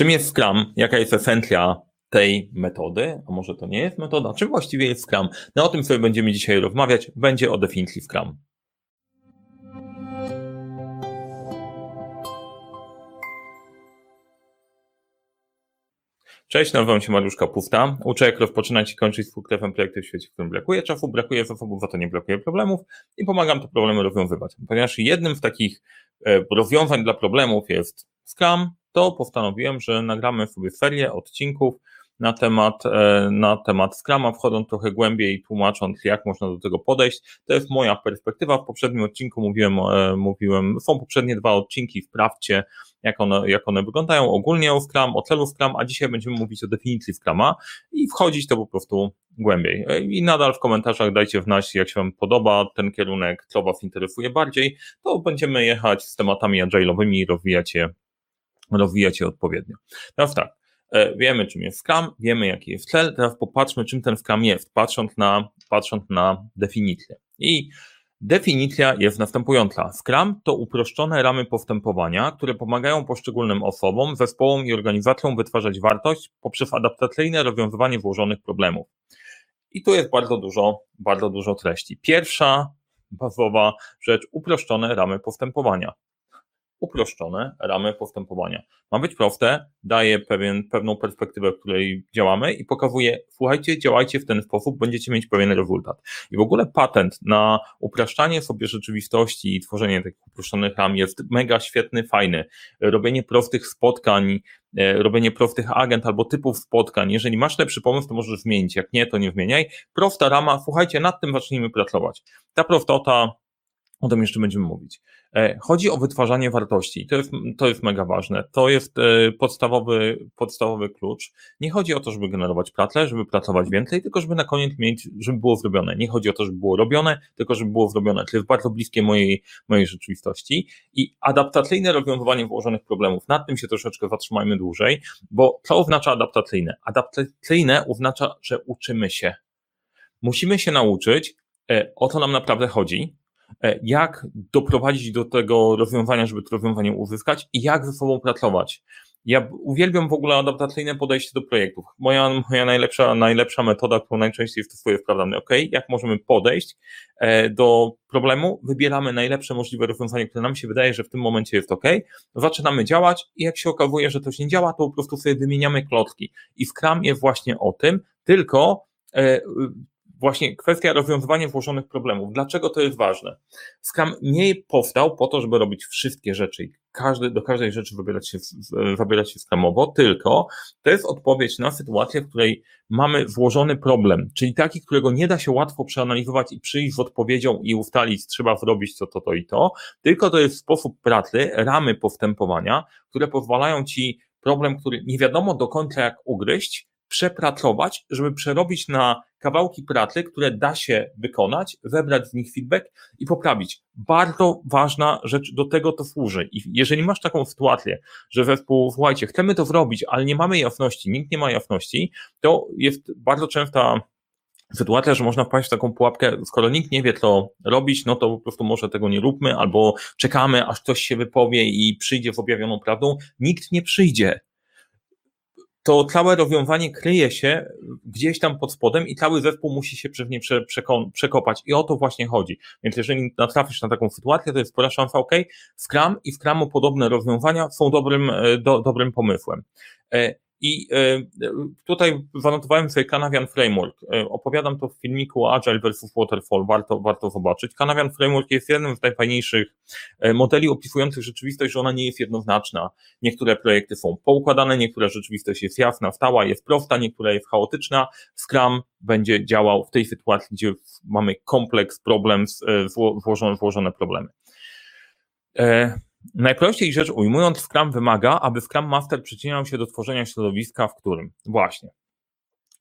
Czym jest Scrum? Jaka jest esencja tej metody? A może to nie jest metoda? Czym właściwie jest Scrum? No o tym sobie będziemy dzisiaj rozmawiać. Będzie o definicji Scrum. Cześć, nazywam się Mariusz Kapufta. Uczę jak rozpoczynać i kończyć z projektem projekty w świecie, w którym brakuje czasu, brakuje zasobów, a to nie brakuje problemów i pomagam te problemy rozwiązywać. Ponieważ jednym z takich e, rozwiązań dla problemów jest Scrum, to postanowiłem, że nagramy sobie serię odcinków na temat, e, na temat Scrama, wchodząc trochę głębiej i tłumacząc, jak można do tego podejść. To jest moja perspektywa. W poprzednim odcinku mówiłem, e, mówiłem są poprzednie dwa odcinki, sprawdźcie, jak one, jak one wyglądają ogólnie o Scrum, o celu Scrum, a dzisiaj będziemy mówić o definicji Scruma i wchodzić to po prostu głębiej. E, I nadal w komentarzach dajcie wnać, jak się Wam podoba ten kierunek, co Was interesuje bardziej, to będziemy jechać z tematami agile'owymi i rozwijać je rozwijać je odpowiednio. Teraz tak, e, wiemy czym jest Scrum, wiemy jaki jest cel, teraz popatrzmy czym ten Scrum jest, patrząc na, patrząc na definicję. I definicja jest następująca. Scrum to uproszczone ramy postępowania, które pomagają poszczególnym osobom, zespołom i organizacjom wytwarzać wartość poprzez adaptacyjne rozwiązywanie włożonych problemów. I tu jest bardzo dużo, bardzo dużo treści. Pierwsza bazowa rzecz, uproszczone ramy postępowania uproszczone ramy postępowania. Ma być proste, daje pewien, pewną perspektywę, w której działamy i pokazuje, słuchajcie, działajcie w ten sposób, będziecie mieć pewien rezultat. I w ogóle patent na upraszczanie sobie rzeczywistości i tworzenie takich uproszczonych ram jest mega świetny, fajny. Robienie prostych spotkań, e, robienie prostych agent albo typów spotkań. Jeżeli masz lepszy pomysł, to możesz zmienić. Jak nie, to nie zmieniaj. Prosta rama, słuchajcie, nad tym zacznijmy pracować. Ta prostota o tym jeszcze będziemy mówić. E, chodzi o wytwarzanie wartości. To jest, to jest mega ważne. To jest e, podstawowy, podstawowy klucz. Nie chodzi o to, żeby generować pracę, żeby pracować więcej, tylko żeby na koniec mieć, żeby było zrobione. Nie chodzi o to, żeby było robione, tylko żeby było zrobione. To jest bardzo bliskie mojej, mojej rzeczywistości. I adaptacyjne rozwiązywanie włożonych problemów. Nad tym się troszeczkę zatrzymajmy dłużej, bo co oznacza adaptacyjne? Adaptacyjne oznacza, że uczymy się. Musimy się nauczyć, e, o co nam naprawdę chodzi, jak doprowadzić do tego rozwiązania, żeby to rozwiązanie uzyskać i jak ze sobą pracować. Ja uwielbiam w ogóle adaptacyjne podejście do projektów. Moja, moja najlepsza, najlepsza metoda, którą najczęściej stosuję, sprawdzamy, ok, jak możemy podejść e, do problemu, wybieramy najlepsze możliwe rozwiązanie, które nam się wydaje, że w tym momencie jest ok, zaczynamy działać i jak się okazuje, że to się nie działa, to po prostu sobie wymieniamy klocki. I Scrum jest właśnie o tym, tylko e, właśnie kwestia rozwiązywania włożonych problemów. Dlaczego to jest ważne? Scrum nie powstał po to, żeby robić wszystkie rzeczy i każdy, do każdej rzeczy wybierać się, wybierać się scrumowo, tylko to jest odpowiedź na sytuację, w której mamy włożony problem, czyli taki, którego nie da się łatwo przeanalizować i przyjść z odpowiedzią i ustalić, trzeba zrobić to, to, to i to, tylko to jest sposób pracy, ramy postępowania, które pozwalają ci problem, który nie wiadomo do końca jak ugryźć, przepracować, żeby przerobić na kawałki pracy, które da się wykonać, zebrać z nich feedback i poprawić. Bardzo ważna rzecz, do tego to służy. I jeżeli masz taką sytuację, że zespół, słuchajcie, chcemy to zrobić, ale nie mamy jasności, nikt nie ma jasności, to jest bardzo częsta sytuacja, że można wpaść w taką pułapkę, skoro nikt nie wie, co robić, no to po prostu może tego nie róbmy, albo czekamy, aż ktoś się wypowie i przyjdzie w objawioną prawdą. Nikt nie przyjdzie to całe rozwiązanie kryje się gdzieś tam pod spodem i cały zespół musi się przez nie przekopać. I o to właśnie chodzi. Więc jeżeli natrafisz na taką sytuację, to jest spora szansa, ok, Scrum i Scrumu podobne rozwiązania są dobrym, e, do, dobrym pomysłem. I e, tutaj zanotowałem sobie Canavian Framework. E, opowiadam to w filmiku Agile vs Waterfall, warto, warto zobaczyć. Canavian Framework jest jednym z najfajniejszych e, modeli opisujących rzeczywistość, że ona nie jest jednoznaczna. Niektóre projekty są poukładane, niektóre rzeczywistość jest jasna, stała, jest prosta, niektóra jest chaotyczna. Scrum będzie działał w tej sytuacji, gdzie mamy kompleks problem, włożone, włożone problemy. Najprościej rzecz ujmując, Scrum wymaga, aby Scrum Master przyczyniał się do tworzenia środowiska, w którym. Właśnie.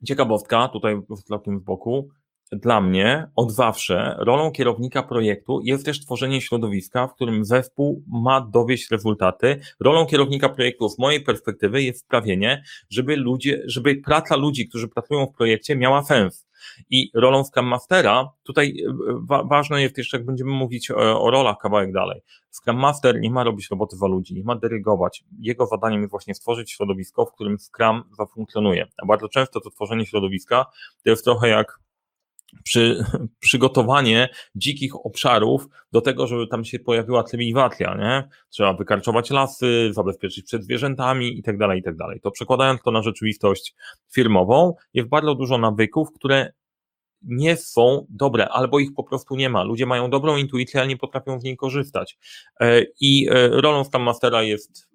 Ciekawostka, tutaj z w boku, dla mnie od zawsze rolą kierownika projektu jest też tworzenie środowiska, w którym zespół ma dowieść rezultaty. Rolą kierownika projektu z mojej perspektywy jest sprawienie, żeby ludzie, żeby praca ludzi, którzy pracują w projekcie miała sens I rolą Scrum Mastera, tutaj e, wa ważne jest jeszcze, jak będziemy mówić o, o rolach kawałek dalej. Scrum Master nie ma robić roboty za ludzi, nie ma dyrygować. Jego zadaniem jest właśnie stworzyć środowisko, w którym Scrum zafunkcjonuje. A bardzo często to tworzenie środowiska to jest trochę jak przy, przygotowanie dzikich obszarów do tego, żeby tam się pojawiła tlewiwacja, nie? Trzeba wykarczować lasy, zabezpieczyć przed zwierzętami i tak dalej, i tak dalej. To przekładając to na rzeczywistość firmową, jest bardzo dużo nawyków, które nie są dobre, albo ich po prostu nie ma. Ludzie mają dobrą intuicję, ale nie potrafią z niej korzystać. E, I e, rolą Scrum Mastera jest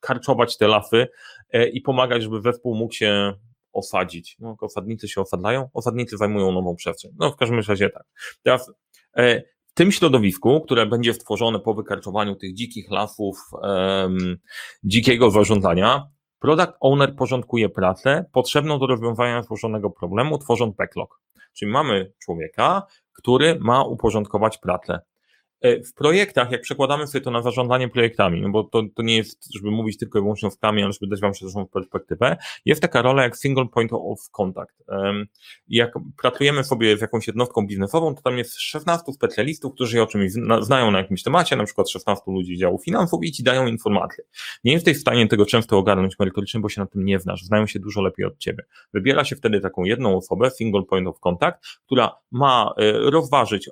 karczować te lasy e, i pomagać, żeby zespół mógł się osadzić. No, osadnicy się osadlają, osadnicy zajmują nową przestrzeń. No, w każdym razie tak. Teraz e, w tym środowisku, które będzie stworzone po wykarczowaniu tych dzikich lasów, um, dzikiego zarządzania, product owner porządkuje pracę potrzebną do rozwiązania złożonego problemu, tworząc backlog. Czyli mamy człowieka, który ma uporządkować pracę. E, w projektach, jak przekładamy sobie to na zarządzanie projektami, no bo to, to nie jest, żeby mówić tylko i wyłącznie o ale żeby dać Wam szerszą perspektywę, jest taka rola jak single point of contact. Jak pracujemy sobie z jakąś jednostką biznesową, to tam jest 16 specjalistów, którzy o czymś znają na jakimś temacie, na przykład 16 ludzi działu finansów i Ci dają informacje. Nie jesteś w stanie tego często ogarnąć merytorycznie, bo się na tym nie znasz, znają się dużo lepiej od Ciebie. Wybiera się wtedy taką jedną osobę, single point of contact, która ma e, rozważyć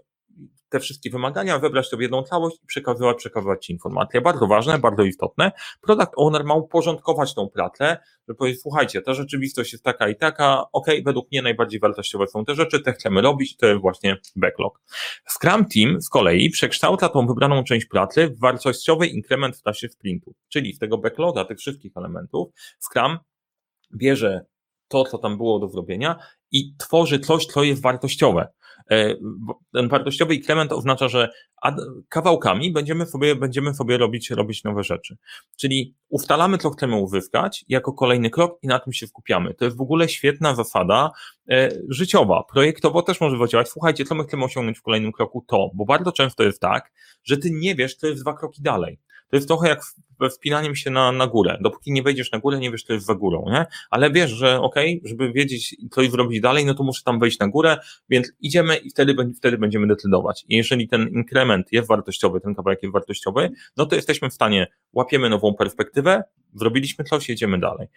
te wszystkie wymagania, wybrać w jedną całość i przekazywać, przekazywać Ci informacje. Bardzo ważne, bardzo istotne. Product owner ma uporządkować tą pracę, żeby powiedzieć, słuchajcie, ta rzeczywistość jest taka i taka, ok, według mnie najbardziej wartościowe są te rzeczy, te chcemy robić, to jest właśnie backlog. Scrum Team z kolei przekształca tą wybraną część pracy w wartościowy inkrement w czasie sprintu, czyli z tego backloga, tych wszystkich elementów, Scrum bierze to, co tam było do zrobienia i tworzy coś, co jest wartościowe. E, ten wartościowy inkrement oznacza, że kawałkami będziemy sobie, będziemy sobie robić, robić nowe rzeczy. Czyli ustalamy, co chcemy uzyskać jako kolejny krok i na tym się skupiamy. To jest w ogóle świetna zasada e, życiowa. Projektowo też może działać. Słuchajcie, co my chcemy osiągnąć w kolejnym kroku? To, bo bardzo często jest tak, że ty nie wiesz, co jest dwa kroki dalej. To jest trochę jak wspinaniem się na, na górę. Dopóki nie wejdziesz na górę, nie wiesz, co jest za górą, nie? Ale wiesz, że okej, okay, żeby wiedzieć, coś zrobić dalej, no to muszę tam wejść na górę, więc idziemy i wtedy, wtedy będziemy decydować. I jeżeli ten inkrement jest wartościowy, ten kawałek jest wartościowy, no to jesteśmy w stanie, łapiemy nową perspektywę, zrobiliśmy coś, jedziemy dalej.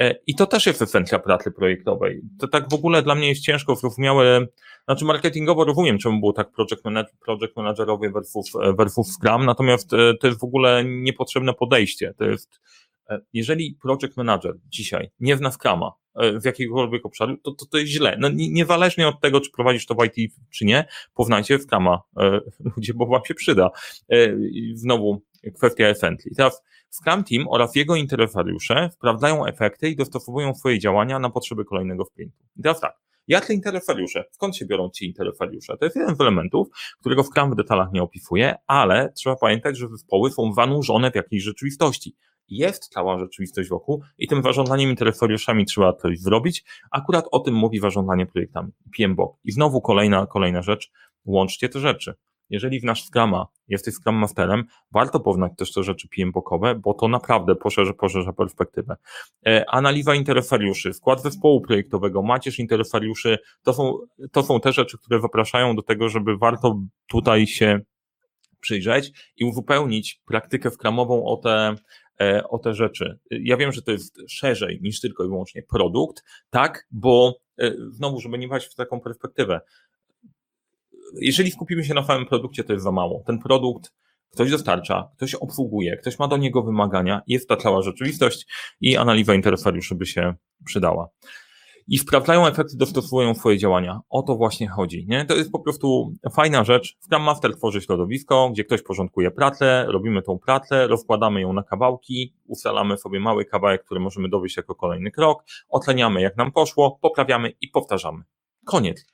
E, I to też jest esencja pracy projektowej. To tak w ogóle dla mnie jest ciężko zrozumiałe, znaczy marketingowo rozumiem, czemu było tak project, manager, project managerowie versus, e, versus Scrum, natomiast e, to jest w ogóle niepotrzebne podejście. To jest, jeżeli project manager dzisiaj nie zna Scruma, w jakiegokolwiek obszaru, to, to, to jest źle. No, niezależnie od tego, czy prowadzisz to w IT, czy nie, poznajcie Scruma, ludzie, bo wam się przyda. Znowu kwestia essentially. Teraz Scrum Team oraz jego interesariusze sprawdzają efekty i dostosowują swoje działania na potrzeby kolejnego sprintu. I teraz tak, Jacy interesariusze? Skąd się biorą ci interesariusze? To jest jeden z elementów, którego Scrum w detalach nie opisuje, ale trzeba pamiętać, że zespoły są zanurzone w jakiejś rzeczywistości. Jest cała rzeczywistość wokół i tym zarządzaniem interesariuszami trzeba coś zrobić. Akurat o tym mówi zarządzanie projektami. PMBOK. I znowu kolejna, kolejna rzecz. Łączcie te rzeczy jeżeli w nasz Scrama jesteś Scrum Masterem, warto poznać też te rzeczy PMBOKowe, bo to naprawdę poszerza, perspektywę. E, analiza interesariuszy, skład zespołu projektowego, macierz interesariuszy, to są, to są te rzeczy, które zapraszają do tego, żeby warto tutaj się przyjrzeć i uzupełnić praktykę skramową o te, e, o te rzeczy. Ja wiem, że to jest szerzej niż tylko i wyłącznie produkt, tak, bo e, znowu, żeby nie brać w taką perspektywę, jeżeli skupimy się na samym produkcie, to jest za mało. Ten produkt ktoś dostarcza, ktoś obsługuje, ktoś ma do niego wymagania, jest ta cała rzeczywistość i analiza interesariuszy by się przydała. I sprawdzają efekty, dostosowują swoje działania. O to właśnie chodzi. Nie? To jest po prostu fajna rzecz. Scrum Master tworzy środowisko, gdzie ktoś porządkuje pracę, robimy tą pracę, rozkładamy ją na kawałki, ustalamy sobie mały kawałek, który możemy dowieść jako kolejny krok, oceniamy jak nam poszło, poprawiamy i powtarzamy. Koniec.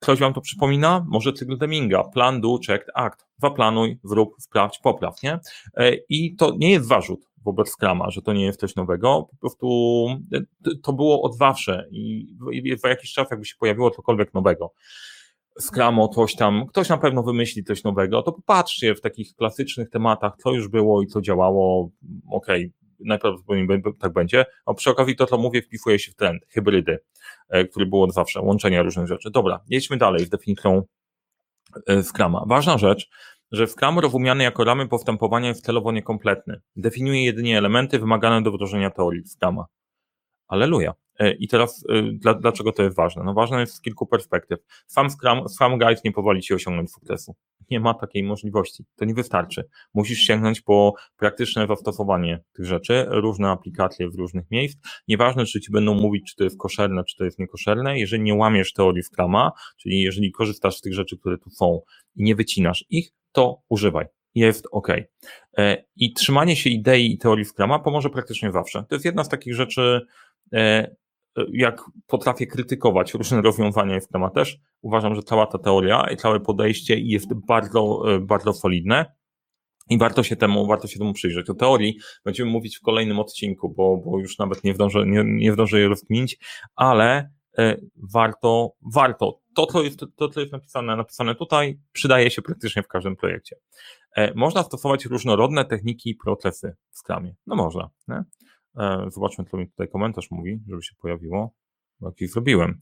Ktoś Wam to przypomina? Może cykl Deminga. Plan, do, check, act. Zaplanuj, zrób, sprawdź, popraw, nie? E, I to nie jest zarzut wobec Scrama, że to nie jest coś nowego. Po prostu e, to było od zawsze i za jakiś czas jakby się pojawiło cokolwiek nowego. Scramo, coś tam, ktoś na pewno wymyśli coś nowego, to popatrzcie w takich klasycznych tematach, co już było i co działało, okej, okay, najprawdopodobniej tak będzie. A przy okazji to, co mówię, wpisuje się w trend, hybrydy. Który był od zawsze, łączenia różnych rzeczy. Dobra, jedźmy dalej z definicją Scrama. Ważna rzecz, że Scrum rozumiany jako ramy postępowania jest celowo niekompletny. Definiuje jedynie elementy wymagane do wdrożenia teorii Scrama. Aleluja. E, I teraz e, dlaczego to jest ważne? No ważne jest z kilku perspektyw. Sam Scrum, Scrum Guide nie powoli ci osiągnąć sukcesu. Nie ma takiej możliwości. To nie wystarczy. Musisz sięgnąć po praktyczne zastosowanie tych rzeczy, różne aplikacje w różnych miejsc. Nieważne, czy ci będą mówić, czy to jest koszerne, czy to jest niekoszerne. Jeżeli nie łamiesz teorii Scruma, czyli jeżeli korzystasz z tych rzeczy, które tu są i nie wycinasz ich, to używaj. Jest ok. E, I trzymanie się idei i teorii Scruma pomoże praktycznie zawsze. To jest jedna z takich rzeczy, jak potrafię krytykować różne rozwiązania w temat też, uważam, że cała ta teoria i całe podejście jest bardzo, e, bardzo solidne. I warto się temu, warto się temu przyjrzeć. O teorii będziemy mówić w kolejnym odcinku, bo, bo już nawet nie wdążę, nie, nie je rozkminić, ale e, warto, warto. To, co jest, to, co jest napisane, napisane tutaj, przydaje się praktycznie w każdym projekcie. E, można stosować różnorodne techniki i procesy w Scrumie. No można. Nie? E, zobaczmy, co mi tutaj komentarz mówi, żeby się pojawiło. Jaki zrobiłem.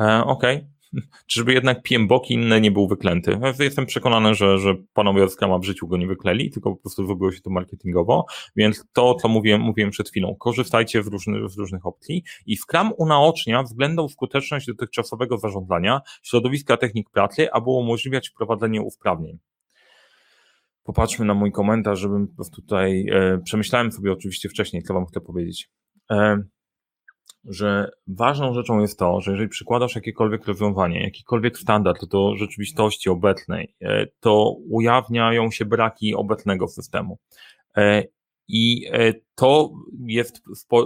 E, Okej. Okay. Czyżby jednak PMBOK inny nie był wyklęty? E, jestem przekonany, że, że panowie z Scrama w życiu go nie wykleli, tylko po prostu zrobiło się to marketingowo, więc to, co mówiłem, mówiłem przed chwilą, korzystajcie w, różny, z różnych opcji i Scrum unaocznia względną skuteczność dotychczasowego zarządzania, środowiska technik pracy, aby umożliwiać wprowadzenie usprawnień popatrzmy na mój komentarz, żebym tutaj e, przemyślałem sobie oczywiście wcześniej, co wam chcę powiedzieć. E, że ważną rzeczą jest to, że jeżeli przykładasz jakiekolwiek rozwiązanie, jakikolwiek standard do rzeczywistości obecnej, e, to ujawniają się braki obecnego systemu. E, I e, to jest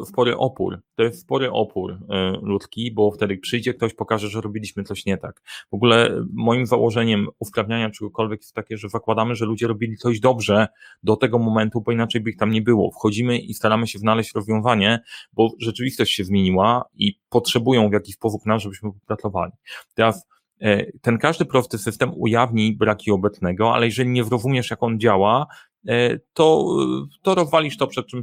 spory opór. To jest spory opór e, ludzki, bo wtedy przyjdzie ktoś, pokaże, że robiliśmy coś nie tak. W ogóle moim założeniem usprawniania czegokolwiek jest takie, że zakładamy, że ludzie robili coś dobrze do tego momentu, bo inaczej by ich tam nie było. Wchodzimy i staramy się znaleźć rozwiązanie, bo rzeczywistość się zmieniła i potrzebują w jakiś sposób nas, żebyśmy popracowali. Teraz e, ten każdy prosty system ujawni braki obecnego, ale jeżeli nie zrozumiesz, jak on działa, E, to, to rozwalisz to, przed czym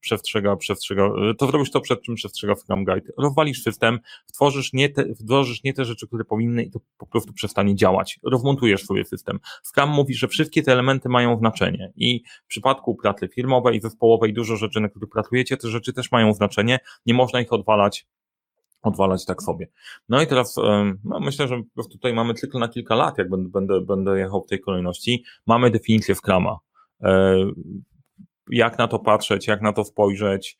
przestrzega, przestrzega, to zrobisz to, przed czym przestrzega Scrum Guide. Rozwalisz system, tworzysz nie te, wdrożysz nie te rzeczy, które powinny i to po prostu przestanie działać. Rozmontujesz sobie system. Scrum mówi, że wszystkie te elementy mają znaczenie i w przypadku pracy firmowej, zespołowej, dużo rzeczy, na których pracujecie, te rzeczy też mają znaczenie. Nie można ich odwalać odwalać tak sobie. No i teraz no myślę, że tutaj mamy cykl na kilka lat, jak będę, będę, będę jechał w tej kolejności. Mamy definicję Scrama. E, jak na to patrzeć, jak na to spojrzeć,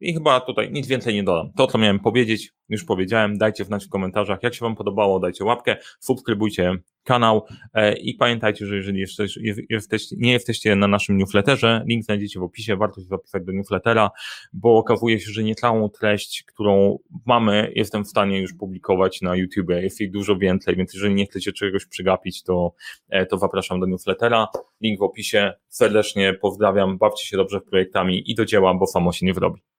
i chyba tutaj nic więcej nie dodam. To, co miałem powiedzieć, już powiedziałem. Dajcie znać w komentarzach, jak się Wam podobało. Dajcie łapkę, subskrybujcie kanał e, i pamiętajcie, że jeżeli jesteście, nie jesteście na naszym newsletterze, link znajdziecie w opisie, warto się zapisać do newslettera, bo okazuje się, że nie całą treść, którą mamy, jestem w stanie już publikować na YouTube. Jest ich dużo więcej, więc jeżeli nie chcecie czegoś przygapić, to, e, to zapraszam do newslettera. Link w opisie. Serdecznie pozdrawiam, bawcie się dobrze w projektami i do dzieła, bo samo się nie wrobi.